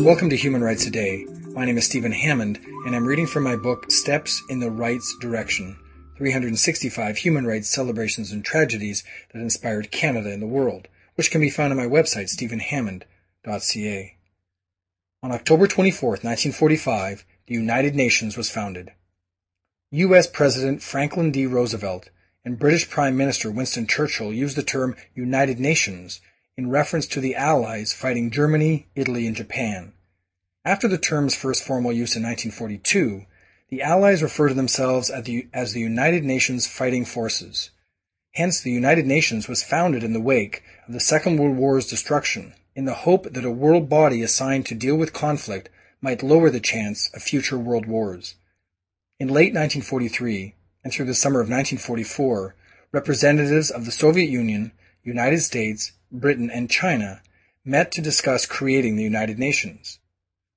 Welcome to Human Rights Today. My name is Stephen Hammond, and I'm reading from my book Steps in the Rights Direction 365 Human Rights Celebrations and Tragedies that Inspired Canada and the World, which can be found on my website, stephenhammond.ca. On October 24, 1945, the United Nations was founded. U.S. President Franklin D. Roosevelt and British Prime Minister Winston Churchill used the term United Nations in reference to the Allies fighting Germany, Italy, and Japan. After the term's first formal use in 1942, the Allies refer to themselves as the, as the United Nations Fighting Forces. Hence, the United Nations was founded in the wake of the Second World War's destruction in the hope that a world body assigned to deal with conflict might lower the chance of future world wars. In late 1943 and through the summer of 1944, representatives of the Soviet Union, United States, Britain, and China met to discuss creating the United Nations.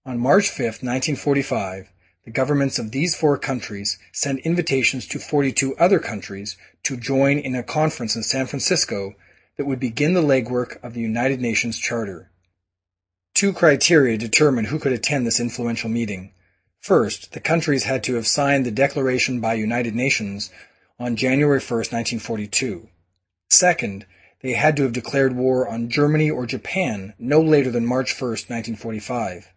On March 5, 1945, the governments of these four countries sent invitations to 42 other countries to join in a conference in San Francisco that would begin the legwork of the United Nations Charter. Two criteria determined who could attend this influential meeting. First, the countries had to have signed the Declaration by United Nations on January 1, 1942. Second, they had to have declared war on Germany or Japan no later than March 1, 1945.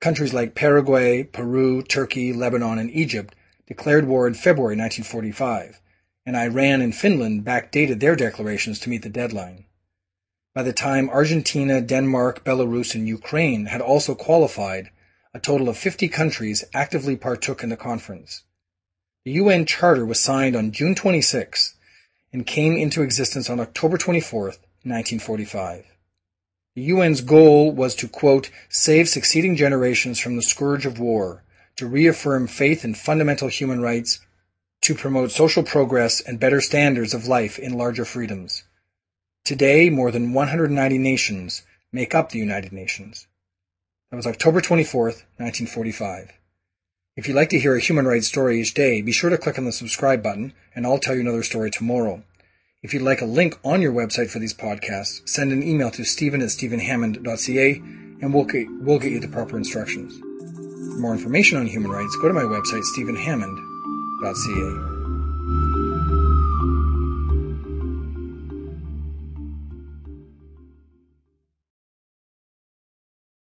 Countries like Paraguay, Peru, Turkey, Lebanon, and Egypt declared war in February 1945 and Iran and Finland backdated their declarations to meet the deadline. By the time Argentina, Denmark, Belarus, and Ukraine had also qualified, a total of 50 countries actively partook in the conference. The UN Charter was signed on June 26 and came into existence on October 24, 1945. The UN's goal was to, quote, save succeeding generations from the scourge of war, to reaffirm faith in fundamental human rights, to promote social progress and better standards of life in larger freedoms. Today, more than 190 nations make up the United Nations. That was October 24th, 1945. If you'd like to hear a human rights story each day, be sure to click on the subscribe button, and I'll tell you another story tomorrow. If you'd like a link on your website for these podcasts, send an email to stephen at stephenhammond.ca, and we'll get, we'll get you the proper instructions. For more information on human rights, go to my website, stephenhammond.ca.